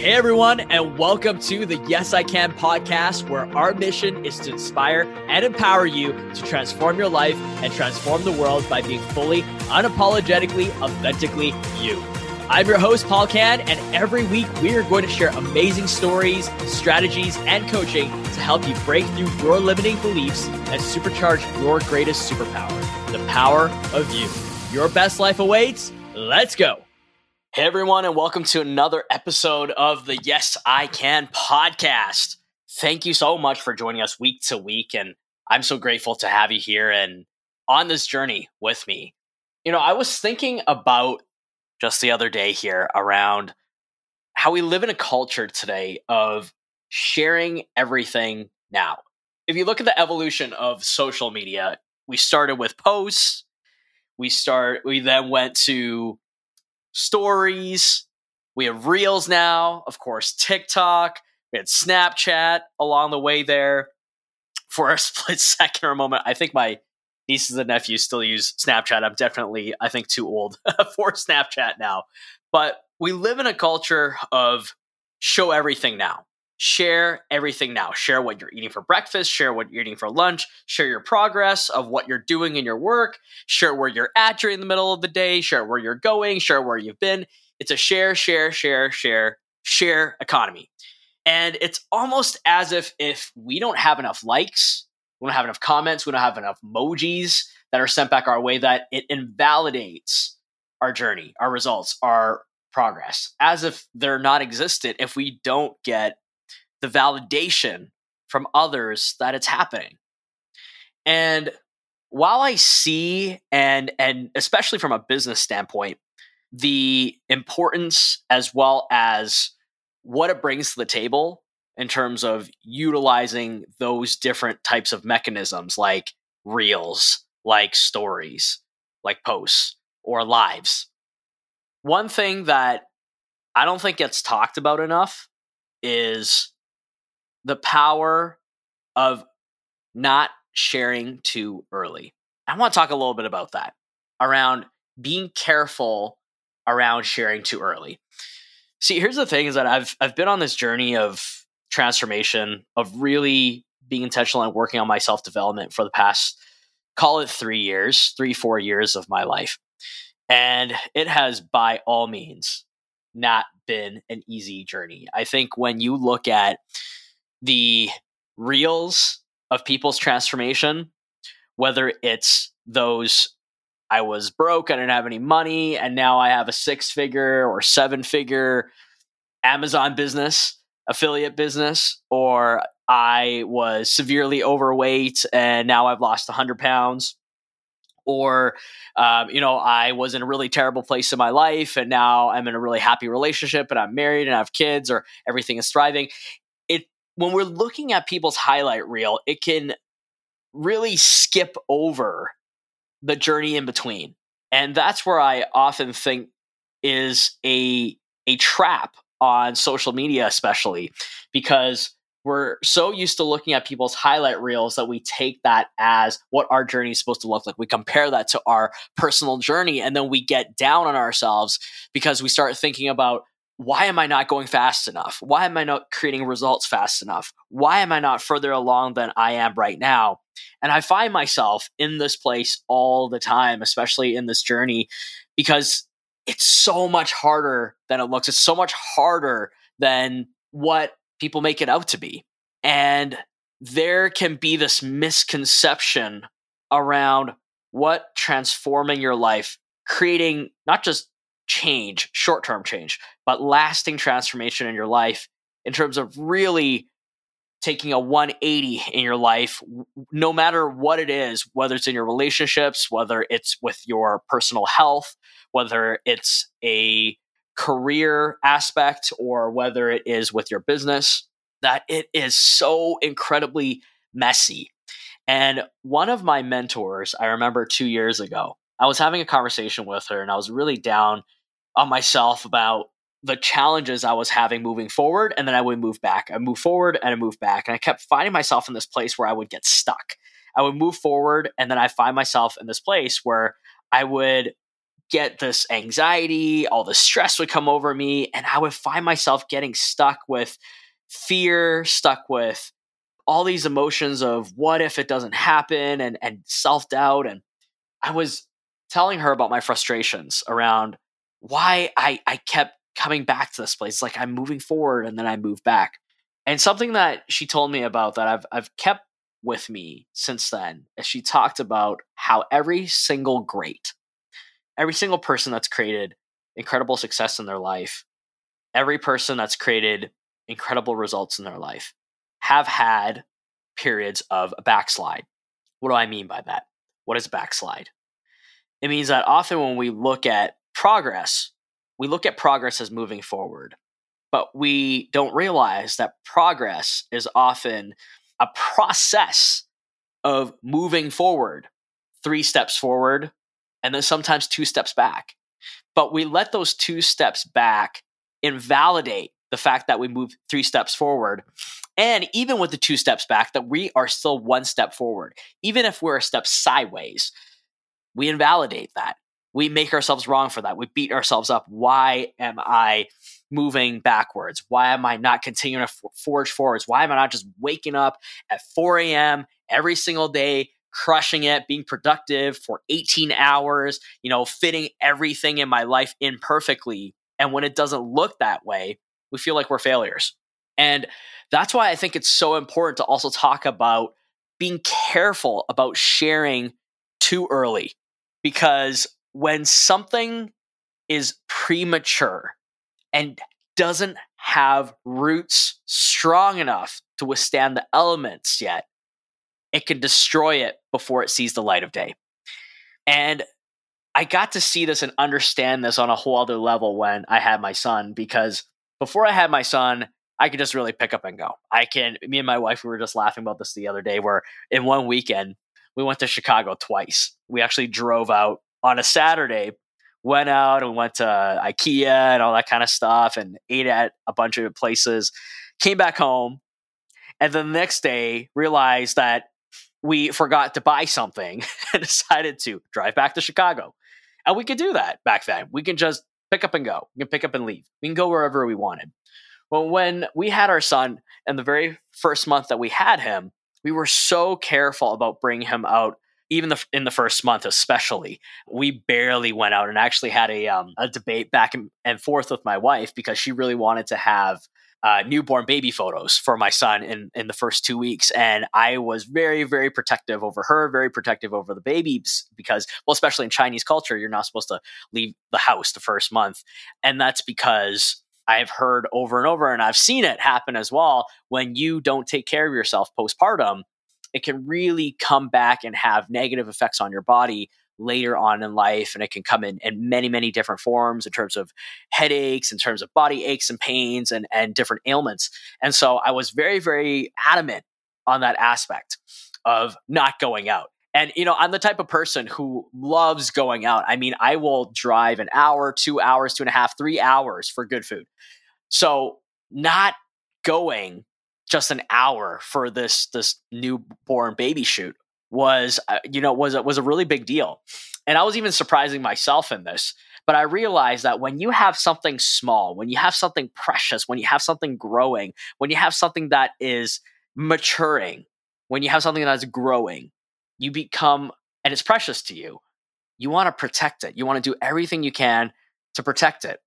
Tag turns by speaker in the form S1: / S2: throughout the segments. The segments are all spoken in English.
S1: Hey everyone, and welcome to the Yes I Can podcast, where our mission is to inspire and empower you to transform your life and transform the world by being fully, unapologetically, authentically you. I'm your host, Paul Kan, and every week we are going to share amazing stories, strategies, and coaching to help you break through your limiting beliefs and supercharge your greatest superpower the power of you. Your best life awaits. Let's go. Hey, everyone, and welcome to another episode of the Yes I Can podcast. Thank you so much for joining us week to week. And I'm so grateful to have you here and on this journey with me. You know, I was thinking about just the other day here around how we live in a culture today of sharing everything now. If you look at the evolution of social media, we started with posts. We start we then went to stories. We have Reels now, of course, TikTok. We had Snapchat along the way there. For a split second or a moment, I think my nieces and nephews still use Snapchat. I'm definitely, I think, too old for Snapchat now. But we live in a culture of show everything now. Share everything now. Share what you're eating for breakfast, share what you're eating for lunch, share your progress of what you're doing in your work, share where you're at during the middle of the day, share where you're going, share where you've been. It's a share, share, share, share, share economy. And it's almost as if if we don't have enough likes, we don't have enough comments, we don't have enough emojis that are sent back our way that it invalidates our journey, our results, our progress, as if they're not existent if we don't get the validation from others that it's happening. And while I see and and especially from a business standpoint, the importance as well as what it brings to the table in terms of utilizing those different types of mechanisms like reels, like stories, like posts or lives. One thing that I don't think gets talked about enough is the power of not sharing too early. I want to talk a little bit about that around being careful around sharing too early. See, here's the thing is that I've I've been on this journey of transformation of really being intentional and working on my self-development for the past call it 3 years, 3 4 years of my life. And it has by all means not been an easy journey. I think when you look at the reels of people's transformation, whether it's those I was broke, I didn't have any money, and now I have a six figure or seven figure Amazon business, affiliate business, or I was severely overweight and now I've lost 100 pounds. Or, um, you know, I was in a really terrible place in my life and now I'm in a really happy relationship and I'm married and I have kids or everything is thriving when we're looking at people's highlight reel, it can really skip over the journey in between. And that's where I often think is a a trap on social media especially because we're so used to looking at people's highlight reels that we take that as what our journey is supposed to look like. We compare that to our personal journey and then we get down on ourselves because we start thinking about why am I not going fast enough? Why am I not creating results fast enough? Why am I not further along than I am right now? And I find myself in this place all the time, especially in this journey, because it's so much harder than it looks. It's so much harder than what people make it out to be. And there can be this misconception around what transforming your life, creating not just change, short term change, but lasting transformation in your life in terms of really taking a 180 in your life, no matter what it is, whether it's in your relationships, whether it's with your personal health, whether it's a career aspect, or whether it is with your business, that it is so incredibly messy. And one of my mentors, I remember two years ago, I was having a conversation with her and I was really down on myself about the challenges I was having moving forward, and then I would move back. I move forward and I move back, and I kept finding myself in this place where I would get stuck. I would move forward, and then I find myself in this place where I would get this anxiety, all the stress would come over me, and I would find myself getting stuck with fear, stuck with all these emotions of what if it doesn't happen and, and self doubt. And I was telling her about my frustrations around why I, I kept coming back to this place. Like I'm moving forward and then I move back. And something that she told me about that I've I've kept with me since then is she talked about how every single great, every single person that's created incredible success in their life, every person that's created incredible results in their life have had periods of a backslide. What do I mean by that? What is backslide? It means that often when we look at progress, we look at progress as moving forward, but we don't realize that progress is often a process of moving forward, three steps forward, and then sometimes two steps back. But we let those two steps back invalidate the fact that we move three steps forward. And even with the two steps back, that we are still one step forward. Even if we're a step sideways, we invalidate that. We make ourselves wrong for that. We beat ourselves up. Why am I moving backwards? Why am I not continuing to forge forwards? Why am I not just waking up at 4 a.m. every single day, crushing it, being productive for 18 hours, you know, fitting everything in my life in perfectly? And when it doesn't look that way, we feel like we're failures. And that's why I think it's so important to also talk about being careful about sharing too early. Because when something is premature and doesn't have roots strong enough to withstand the elements yet, it can destroy it before it sees the light of day. And I got to see this and understand this on a whole other level when I had my son because before I had my son, I could just really pick up and go. I can, me and my wife, we were just laughing about this the other day where in one weekend, we went to Chicago twice. We actually drove out on a Saturday, went out and went to IKEA and all that kind of stuff and ate at a bunch of places, came back home, and then the next day realized that we forgot to buy something and decided to drive back to Chicago. And we could do that back then. We can just pick up and go. We can pick up and leave. We can go wherever we wanted. Well, when we had our son, and the very first month that we had him, we were so careful about bringing him out. Even the, in the first month, especially, we barely went out and actually had a um, a debate back and forth with my wife because she really wanted to have uh, newborn baby photos for my son in, in the first two weeks. And I was very, very protective over her, very protective over the babies because, well, especially in Chinese culture, you're not supposed to leave the house the first month. And that's because I've heard over and over, and I've seen it happen as well. When you don't take care of yourself postpartum, it can really come back and have negative effects on your body later on in life and it can come in in many many different forms in terms of headaches in terms of body aches and pains and and different ailments. And so i was very very adamant on that aspect of not going out. And you know i'm the type of person who loves going out. I mean i will drive an hour two hours two and a half three hours for good food. So not going just an hour for this this newborn baby shoot was uh, you know was was a really big deal. And i was even surprising myself in this but i realized that when you have something small when you have something precious when you have something growing when you have something that is maturing when you have something that's growing you become and it's precious to you you want to protect it. You want to do everything you can to protect it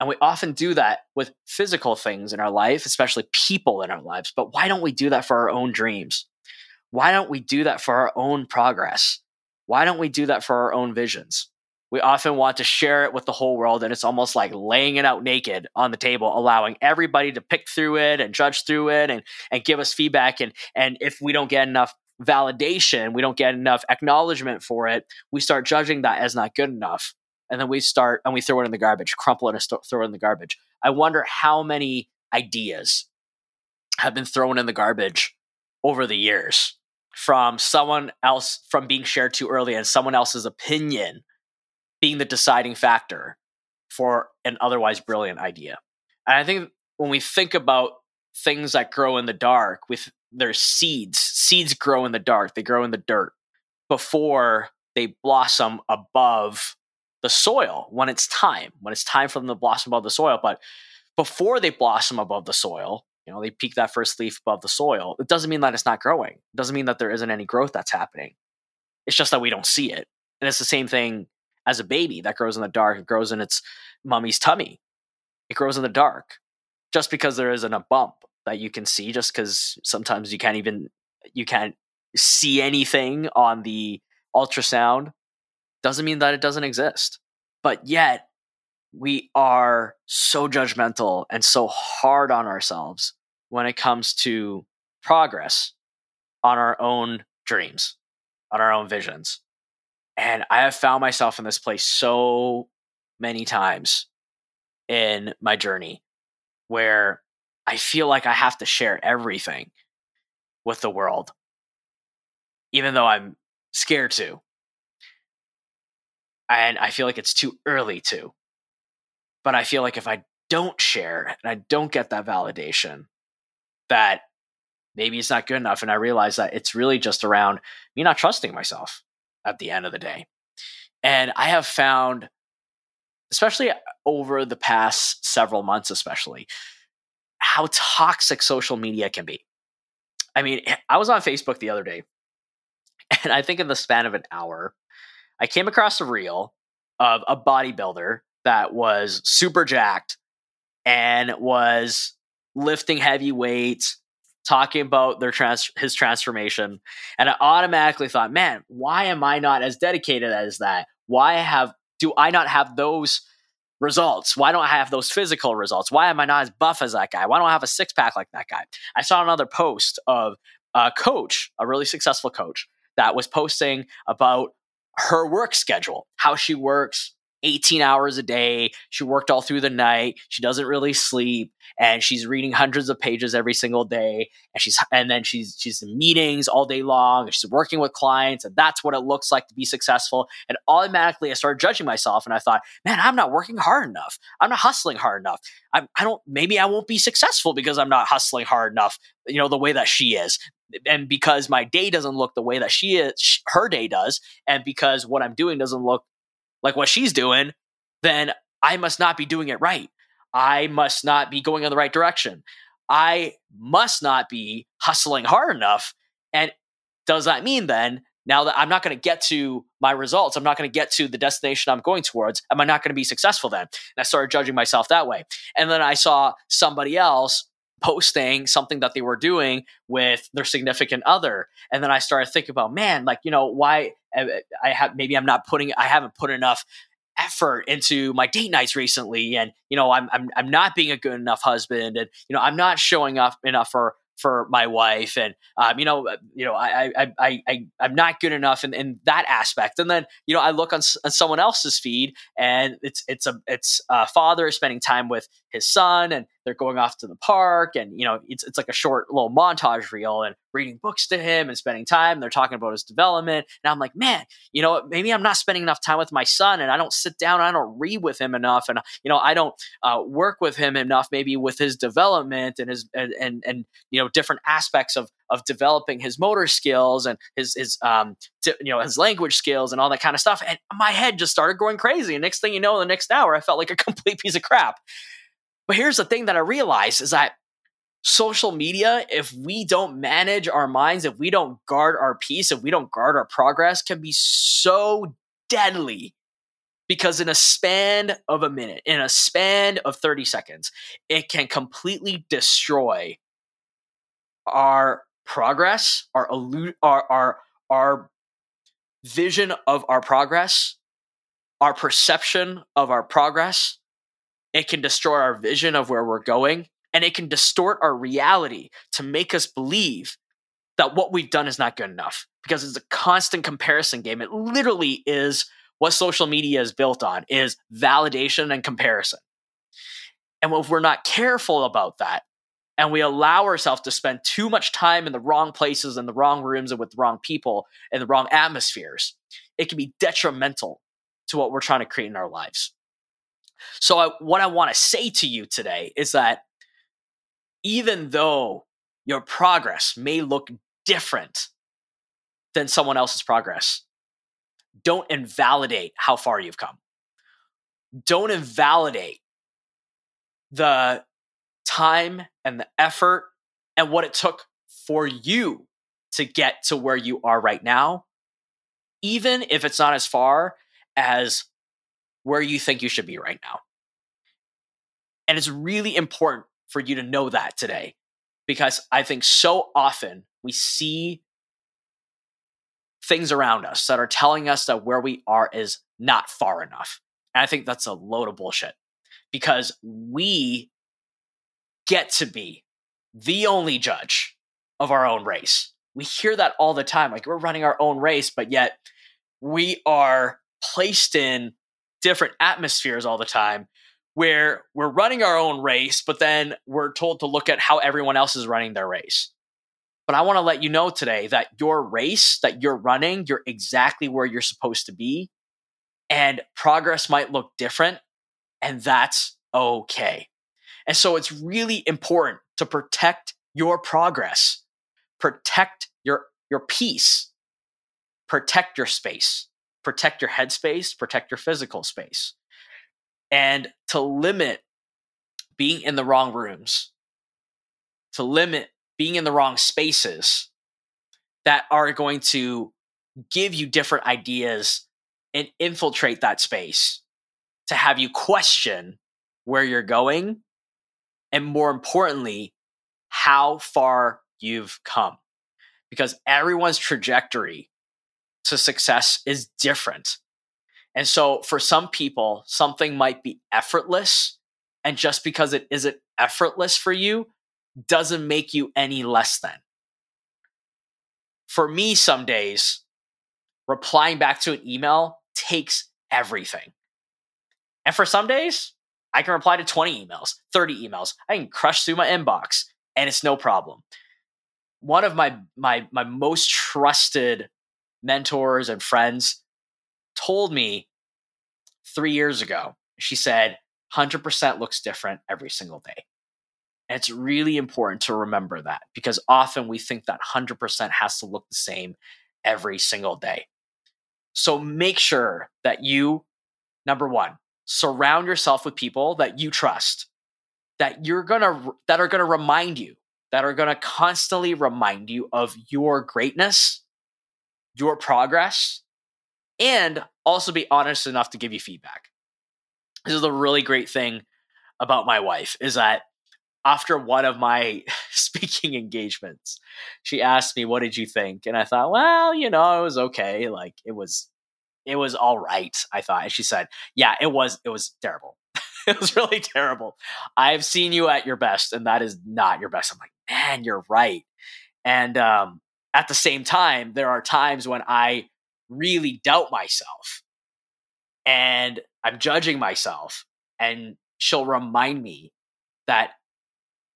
S1: and we often do that with physical things in our life especially people in our lives but why don't we do that for our own dreams why don't we do that for our own progress? Why don't we do that for our own visions? We often want to share it with the whole world, and it's almost like laying it out naked on the table, allowing everybody to pick through it and judge through it and, and give us feedback. And, and if we don't get enough validation, we don't get enough acknowledgement for it, we start judging that as not good enough. And then we start and we throw it in the garbage, crumple it and st- throw it in the garbage. I wonder how many ideas have been thrown in the garbage over the years from someone else from being shared too early and someone else's opinion being the deciding factor for an otherwise brilliant idea. And I think when we think about things that grow in the dark with their seeds, seeds grow in the dark, they grow in the dirt before they blossom above the soil when it's time, when it's time for them to blossom above the soil. But before they blossom above the soil, you know, they peak that first leaf above the soil. It doesn't mean that it's not growing. It doesn't mean that there isn't any growth that's happening. It's just that we don't see it. And it's the same thing as a baby that grows in the dark. It grows in its mummy's tummy. It grows in the dark. Just because there isn't a bump that you can see, just because sometimes you can't even you can't see anything on the ultrasound, doesn't mean that it doesn't exist. But yet we are so judgmental and so hard on ourselves when it comes to progress on our own dreams, on our own visions. And I have found myself in this place so many times in my journey where I feel like I have to share everything with the world, even though I'm scared to. And I feel like it's too early to. But I feel like if I don't share and I don't get that validation, that maybe it's not good enough. And I realize that it's really just around me not trusting myself at the end of the day. And I have found, especially over the past several months, especially, how toxic social media can be. I mean, I was on Facebook the other day, and I think in the span of an hour, I came across a reel of a bodybuilder that was super jacked and was lifting heavy weights, talking about their trans- his transformation, and I automatically thought, man, why am I not as dedicated as that? Why have do I not have those results? Why don't I have those physical results? Why am I not as buff as that guy? Why don't I have a six pack like that guy? I saw another post of a coach, a really successful coach, that was posting about her work schedule, how she works, 18 hours a day. She worked all through the night. She doesn't really sleep and she's reading hundreds of pages every single day and she's and then she's she's in meetings all day long. she's working with clients and that's what it looks like to be successful. And automatically I started judging myself and I thought, "Man, I'm not working hard enough. I'm not hustling hard enough. I, I don't maybe I won't be successful because I'm not hustling hard enough, you know, the way that she is." And because my day doesn't look the way that she is her day does and because what i'm doing doesn't look like what she's doing, then I must not be doing it right. I must not be going in the right direction. I must not be hustling hard enough. And does that mean then, now that I'm not going to get to my results, I'm not going to get to the destination I'm going towards, am I not going to be successful then? And I started judging myself that way. And then I saw somebody else posting something that they were doing with their significant other. And then i started thinking about man like you know why eh, eh, i have maybe i'm not putting i haven't put enough effort into my date nights recently and you know I'm, I'm i'm not being a good enough husband and you know i'm not showing up enough for for my wife and um, you know uh, you know I, I I I I'm not good enough in, in that aspect. And then you know I look on, on someone else's feed and it's it's a it's a father spending time with his son and they're going off to the park and you know it's it's like a short little montage reel and reading books to him and spending time they're talking about his development. And I'm like man you know maybe I'm not spending enough time with my son and I don't sit down I don't read with him enough and you know I don't uh, work with him enough maybe with his development and his and and, and you know different aspects of of developing his motor skills and his his um to, you know his language skills and all that kind of stuff. And my head just started going crazy. And next thing you know the next hour I felt like a complete piece of crap but here's the thing that I realized is that social media, if we don't manage our minds, if we don't guard our peace, if we don't guard our progress, can be so deadly because in a span of a minute, in a span of 30 seconds, it can completely destroy our progress, our our our, our vision of our progress, our perception of our progress, it can destroy our vision of where we're going, and it can distort our reality to make us believe that what we've done is not good enough because it's a constant comparison game. It literally is what social media is built on is validation and comparison. And if we're not careful about that, and we allow ourselves to spend too much time in the wrong places and the wrong rooms and with the wrong people and the wrong atmospheres, it can be detrimental to what we're trying to create in our lives. So, I, what I want to say to you today is that even though your progress may look different than someone else's progress, don't invalidate how far you've come. don't invalidate the time and the effort and what it took for you to get to where you are right now, even if it's not as far as where you think you should be right now. And it's really important for you to know that today because I think so often we see things around us that are telling us that where we are is not far enough. And I think that's a load of bullshit because we get to be the only judge of our own race. We hear that all the time. Like we're running our own race, but yet we are placed in different atmospheres all the time where we're running our own race, but then we're told to look at how everyone else is running their race. But I want to let you know today that your race that you're running, you're exactly where you're supposed to be. And progress might look different, and that's okay. And so it's really important to protect your progress, protect your, your peace, protect your space, protect your headspace, protect your physical space, and to limit being in the wrong rooms, to limit being in the wrong spaces that are going to give you different ideas and infiltrate that space to have you question where you're going and more importantly how far you've come. Because everyone's trajectory to success is different and so for some people something might be effortless and just because it isn't effortless for you doesn't make you any less than for me some days replying back to an email takes everything and for some days I can reply to 20 emails, 30 emails. I can crush through my inbox and it's no problem. One of my my my most trusted mentors and friends told me 3 years ago. She said 100% looks different every single day. And it's really important to remember that because often we think that 100% has to look the same every single day. So make sure that you, number one, surround yourself with people that you trust that you're gonna that are gonna remind you that are gonna constantly remind you of your greatness your progress and also be honest enough to give you feedback this is a really great thing about my wife is that after one of my speaking engagements she asked me what did you think and i thought well you know it was okay like it was it was all right, I thought. And she said, Yeah, it was it was terrible. it was really terrible. I've seen you at your best, and that is not your best. I'm like, man, you're right. And um, at the same time, there are times when I really doubt myself and I'm judging myself, and she'll remind me that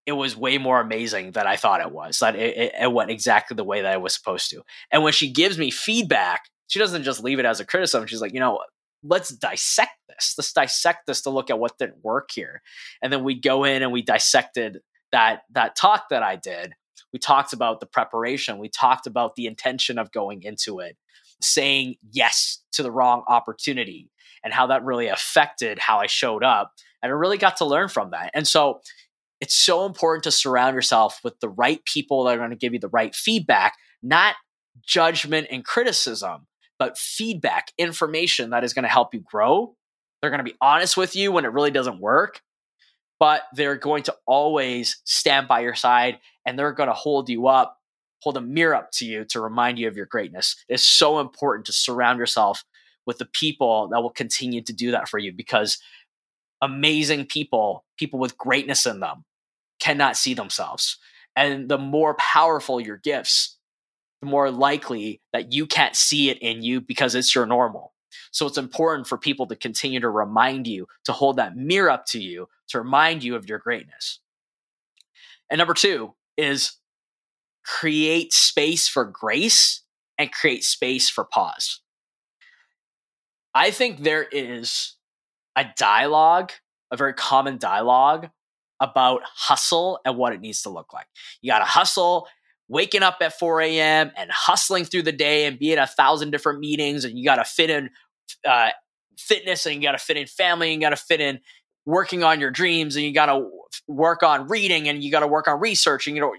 S1: it was way more amazing than I thought it was. That it, it, it, went exactly the way that it was supposed to. And when she gives me feedback, she doesn't just leave it as a criticism. She's like, you know, let's dissect this. Let's dissect this to look at what didn't work here. And then we go in and we dissected that that talk that I did. We talked about the preparation. We talked about the intention of going into it, saying yes to the wrong opportunity and how that really affected how I showed up. And I really got to learn from that. And so it's so important to surround yourself with the right people that are going to give you the right feedback, not judgment and criticism, but feedback, information that is going to help you grow. They're going to be honest with you when it really doesn't work, but they're going to always stand by your side and they're going to hold you up, hold a mirror up to you to remind you of your greatness. It's so important to surround yourself with the people that will continue to do that for you because amazing people, people with greatness in them, cannot see themselves. And the more powerful your gifts, the more likely that you can't see it in you because it's your normal. So it's important for people to continue to remind you, to hold that mirror up to you, to remind you of your greatness. And number two is create space for grace and create space for pause. I think there is a dialogue, a very common dialogue about hustle and what it needs to look like. You got to hustle waking up at 4 a.m. and hustling through the day and being a thousand different meetings, and you got to fit in uh, fitness and you got to fit in family and you got to fit in working on your dreams and you got to work on reading and you got to work on research and you know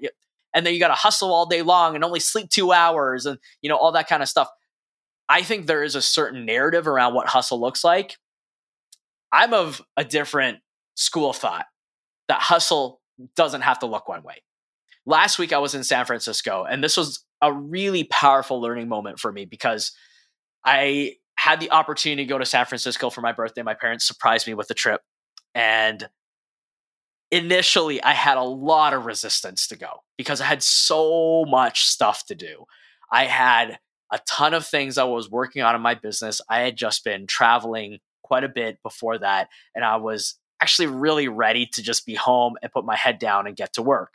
S1: and then you got to hustle all day long and only sleep 2 hours and you know all that kind of stuff. I think there is a certain narrative around what hustle looks like. I'm of a different school of thought that hustle doesn't have to look one way. Last week I was in San Francisco and this was a really powerful learning moment for me because I had the opportunity to go to San Francisco for my birthday. My parents surprised me with the trip. And initially, I had a lot of resistance to go because I had so much stuff to do. I had a ton of things I was working on in my business. I had just been traveling quite a bit before that. And I was actually really ready to just be home and put my head down and get to work.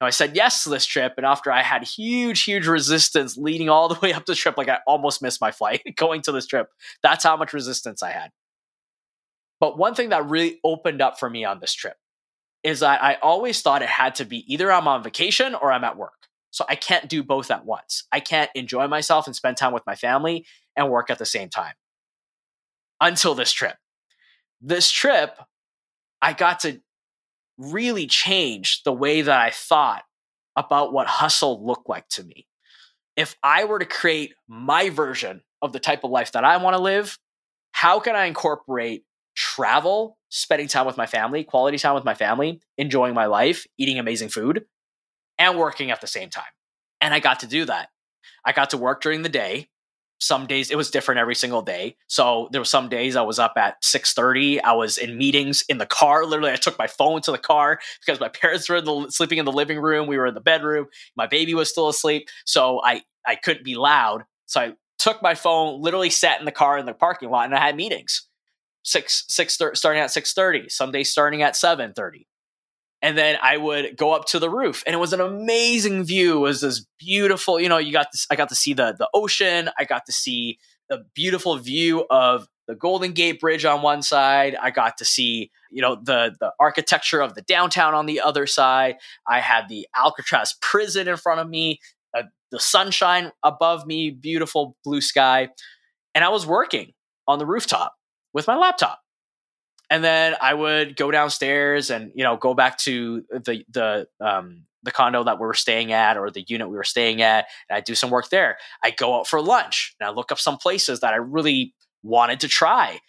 S1: Now, I said yes to this trip, and after I had huge, huge resistance leading all the way up the trip, like I almost missed my flight going to this trip. That's how much resistance I had. But one thing that really opened up for me on this trip is that I always thought it had to be either I'm on vacation or I'm at work. So I can't do both at once. I can't enjoy myself and spend time with my family and work at the same time. Until this trip. This trip, I got to really change the way that I thought about what hustle looked like to me. If I were to create my version of the type of life that I want to live, how can I incorporate travel, spending time with my family, quality time with my family, enjoying my life, eating amazing food, and working at the same time? And I got to do that. I got to work during the day. Some days it was different every single day. So there were some days i was up at 6.30 i was in meetings in the car. Literally i took my phone to the car because my parents were in the, sleeping in the living room. We were in the bedroom. My baby was still asleep. So i i couldn't be loud. So i took my phone literally sat in the car in the parking lot and i had meetings six six starting at 6.30 some days starting at 7.30 and then I would go up to the roof, and it was an amazing view. It was this beautiful, you know, you got this. I got to see the the ocean. I got to see the beautiful view of the Golden Gate Bridge on one side. I got to see, you know, the the architecture of the downtown on the other side. I had the Alcatraz prison in front of me, uh, the sunshine above me, beautiful blue sky, and I was working on the rooftop with my laptop and then I would go downstairs and you know go back to the the um, the condo that we were staying at or the unit we were staying at, and I do some work there. I go out for lunch and I look up some places that I really wanted to try.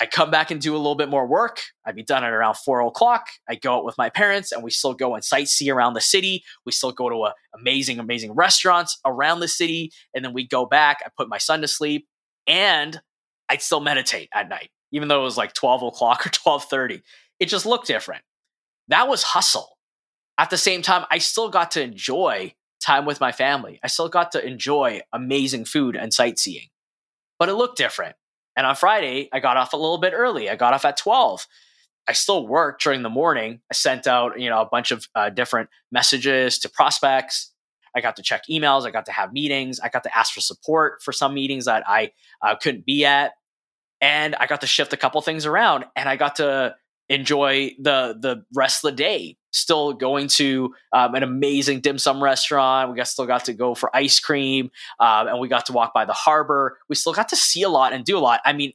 S1: I come back and do a little bit more work. I'd be done at around four o'clock. I go out with my parents and we still go and sightsee around the city. We still go to amazing, amazing restaurants around the city. And then we go back. I put my son to sleep and I'd still meditate at night even though it was like 12 o'clock or 12.30 it just looked different. That was hustle. At the same time i still got to enjoy time with my family. I still got to enjoy amazing food and sightseeing. But it looked different. And on friday i got off a little bit early. I got off at 12 i still worked during the morning. I sent out you know a bunch of uh, different messages to prospects I got to check emails. I got to have meetings. I got to ask for support for some meetings that I uh, couldn't be at. And I got to shift a couple things around and I got to enjoy the the rest of the day. Still going to um, an amazing dim sum restaurant. We got still got to go for ice cream um, and we got to walk by the harbor. We still got to see a lot and do a lot. I mean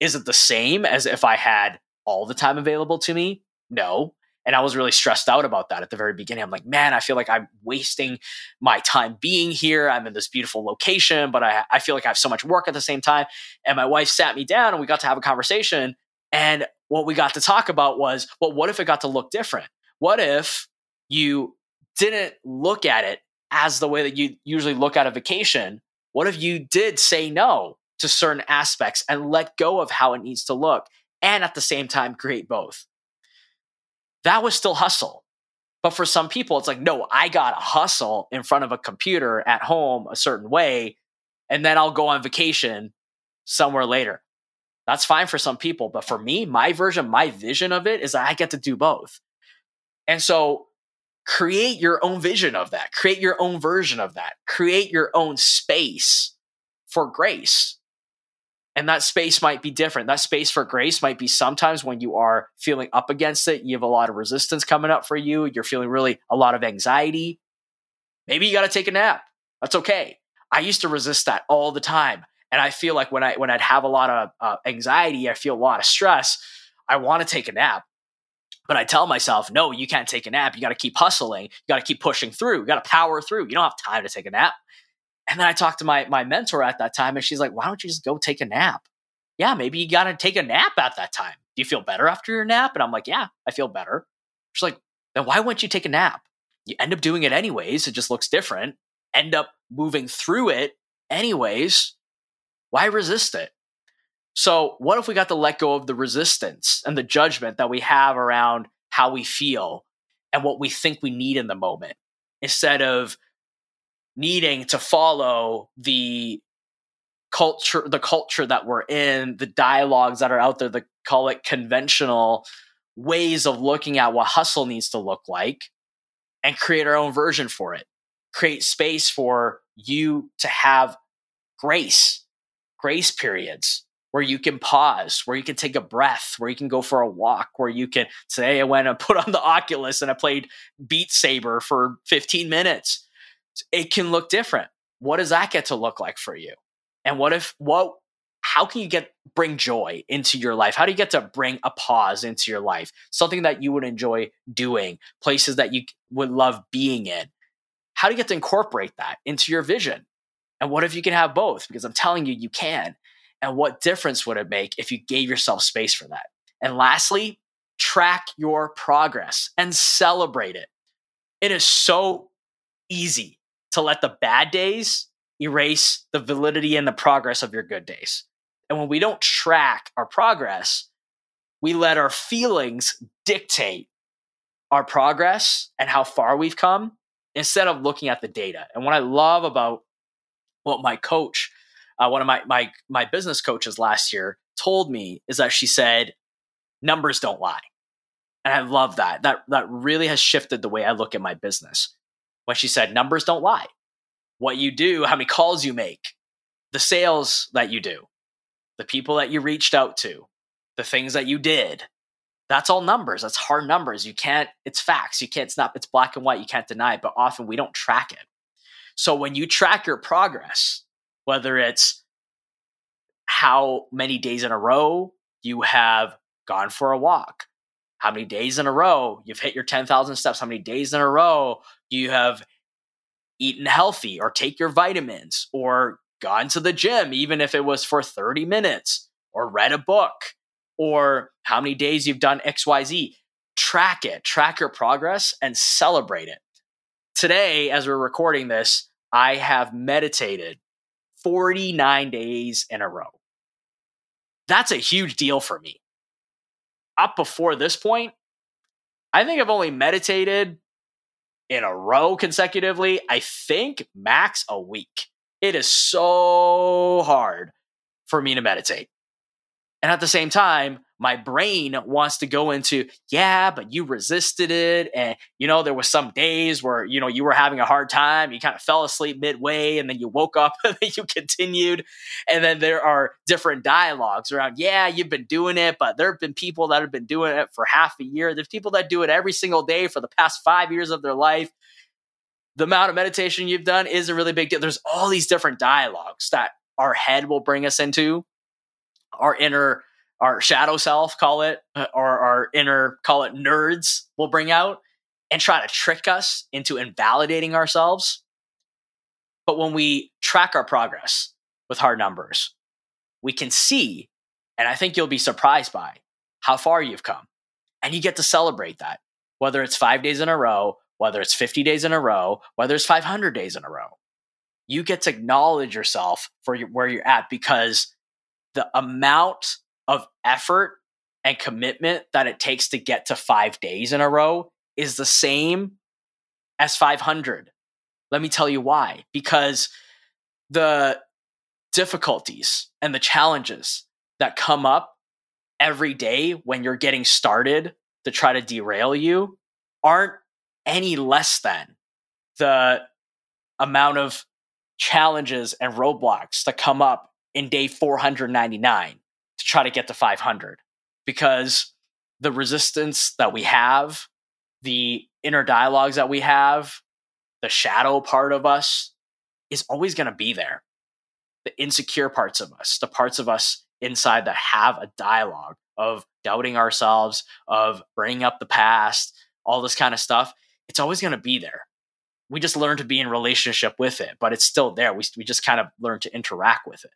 S1: is it the same as if i had all the time available to me? No and I was really stressed out about that at the very beginning. I'm like, man, I feel like I'm wasting my time being here. I'm in this beautiful location, but I, I feel like I have so much work at the same time. And my wife sat me down and we got to have a conversation. And what we got to talk about was, well, what if it got to look different? What if you didn't look at it as the way that you usually look at a vacation? What if you did say no to certain aspects and let go of how it needs to look and at the same time create both? That was still hustle. But for some people, it's like, no, I got to hustle in front of a computer at home a certain way, and then I'll go on vacation somewhere later. That's fine for some people. But for me, my version, my vision of it is that I get to do both. And so create your own vision of that, create your own version of that, create your own space for grace and that space might be different. That space for grace might be sometimes when you are feeling up against it, you have a lot of resistance coming up for you, you're feeling really a lot of anxiety. Maybe you got to take a nap. That's okay. I used to resist that all the time. And I feel like when I when I'd have a lot of uh, anxiety, I feel a lot of stress. I want to take a nap, but I tell myself, no, you can't take a nap. You got to keep hustling. You got to keep pushing through. You got to power through. You don't have time to take a nap. And then I talked to my my mentor at that time, and she's like, why don't you just go take a nap? Yeah, maybe you got to take a nap at that time. Do you feel better after your nap? And I'm like, yeah, I feel better. She's like, then why wouldn't you take a nap? You end up doing it anyways. It just looks different. End up moving through it anyways. Why resist it? So, what if we got to let go of the resistance and the judgment that we have around how we feel and what we think we need in the moment instead of needing to follow the culture the culture that we're in the dialogues that are out there the call it conventional ways of looking at what hustle needs to look like and create our own version for it create space for you to have grace grace periods where you can pause, where you can take a breath, where you can go for a walk, where you can say, I went and put on the Oculus and I played Beat Saber for 15 minutes. It can look different. What does that get to look like for you? And what if, what, how can you get, bring joy into your life? How do you get to bring a pause into your life? Something that you would enjoy doing, places that you would love being in. How do you get to incorporate that into your vision? And what if you can have both? Because I'm telling you, you can. And what difference would it make if you gave yourself space for that? And lastly, track your progress and celebrate it. It is so easy to let the bad days erase the validity and the progress of your good days. And when we don't track our progress, we let our feelings dictate our progress and how far we've come instead of looking at the data. And what I love about what my coach uh, one of my my my business coaches last year told me is that she said numbers don't lie and i love that that that really has shifted the way i look at my business when she said numbers don't lie. What you do how many calls you make the sales that you do the people that you reached out to the things that you did that's all numbers. That's hard numbers. You can't it's facts. You can't it's not it's black and white. You can't deny it but often we don't track it. So when you track your progress whether it's how many days in a row you have gone for a walk, how many days in a row you've hit your 10,000 steps, how many days in a row you have eaten healthy or take your vitamins or gone to the gym, even if it was for 30 minutes, or read a book, or how many days you've done XYZ. Track it, track your progress, and celebrate it. Today, as we're recording this, I have meditated 49 days in a row. That's a huge deal for me. Up before this point, I think I've only meditated in a row consecutively, I think max a week. It is so hard for me to meditate. And at the same time, my brain wants to go into, yeah, but you resisted it. And, you know, there was some days where, you know, you were having a hard time. You kind of fell asleep midway and then you woke up and then you continued. And then there are different dialogues around, yeah, you've been doing it, but there have been people that have been doing it for half a year. There's people that do it every single day for the past five years of their life. The amount of meditation you've done is a really big deal. There's all these different dialogues that our head will bring us into, our inner our shadow self, call it, uh, or our inner, call it nerds, will bring out and try to trick us into invalidating ourselves. But when we track our progress with hard numbers, we can see, and I think you'll be surprised by how far you've come. And you get to celebrate that, whether it's five days in a row, whether it's 50 days in a row, whether it's 500 days in a row. You get to acknowledge yourself for where you're at because the amount of effort and commitment that it takes to get to five days in a row is the same as 500. Let me tell you why. Because the difficulties and the challenges that come up every day when you're getting started to try to derail you aren't any less than the amount of challenges and roadblocks that come up in day 499 to try to get to 500 because the resistance that we have, the inner dialogues that we have, the shadow part of us is always going to be there. the insecure parts of us, the parts of us inside that have a dialogue of doubting ourselves, of bringing up the past, all this kind of stuff, it's always going to be there. We just learn to be in relationship with it, but it's still there. We, we just kind of learn to interact with it.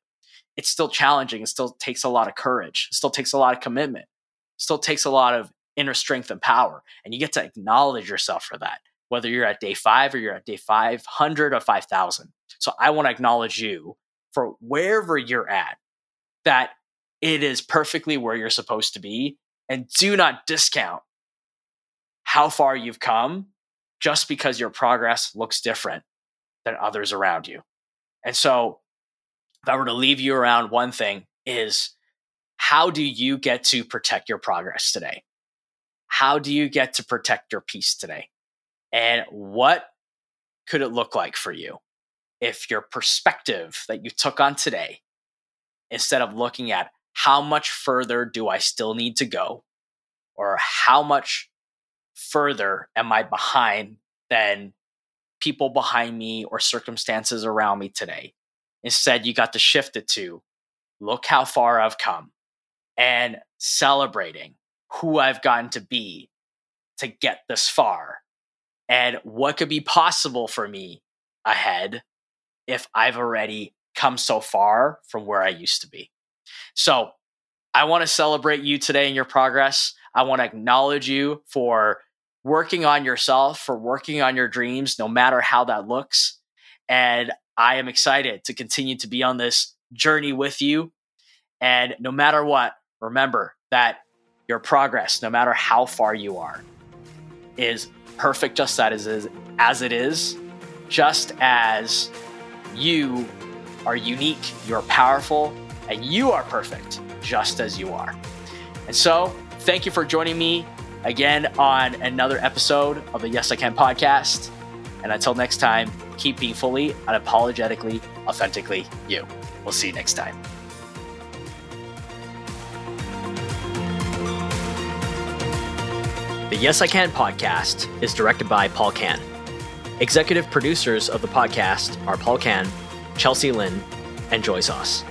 S1: It's still challenging. It still takes a lot of courage. It still takes a lot of commitment. It still takes a lot of inner strength and power. And you get to acknowledge yourself for that, whether you're at day five or you're at day 500 or 5,000. So I want to acknowledge you for wherever you're at, that it is perfectly where you're supposed to be. And do not discount how far you've come just because your progress looks different than others around you. And so, if I were to leave you around one thing, is how do you get to protect your progress today? How do you get to protect your peace today? And what could it look like for you if your perspective that you took on today, instead of looking at how much further do I still need to go, or how much further am I behind than people behind me or circumstances around me today? Instead, you got to shift it to look how far I've come and celebrating who I've gotten to be to get this far and what could be possible for me ahead if I've already come so far from where I used to be. So I want to celebrate you today in your progress. I want to acknowledge you for working on yourself, for working on your dreams, no matter how that looks. And I am excited to continue to be on this journey with you. And no matter what, remember that your progress, no matter how far you are, is perfect just as is as it is, just as you are unique, you're powerful, and you are perfect just as you are. And so, thank you for joining me again on another episode of the Yes I Can podcast. And until next time, keep being fully, unapologetically, authentically you. We'll see you next time. The Yes I Can podcast is directed by Paul Kan. Executive producers of the podcast are Paul Kan, Chelsea Lin, and JoySauce.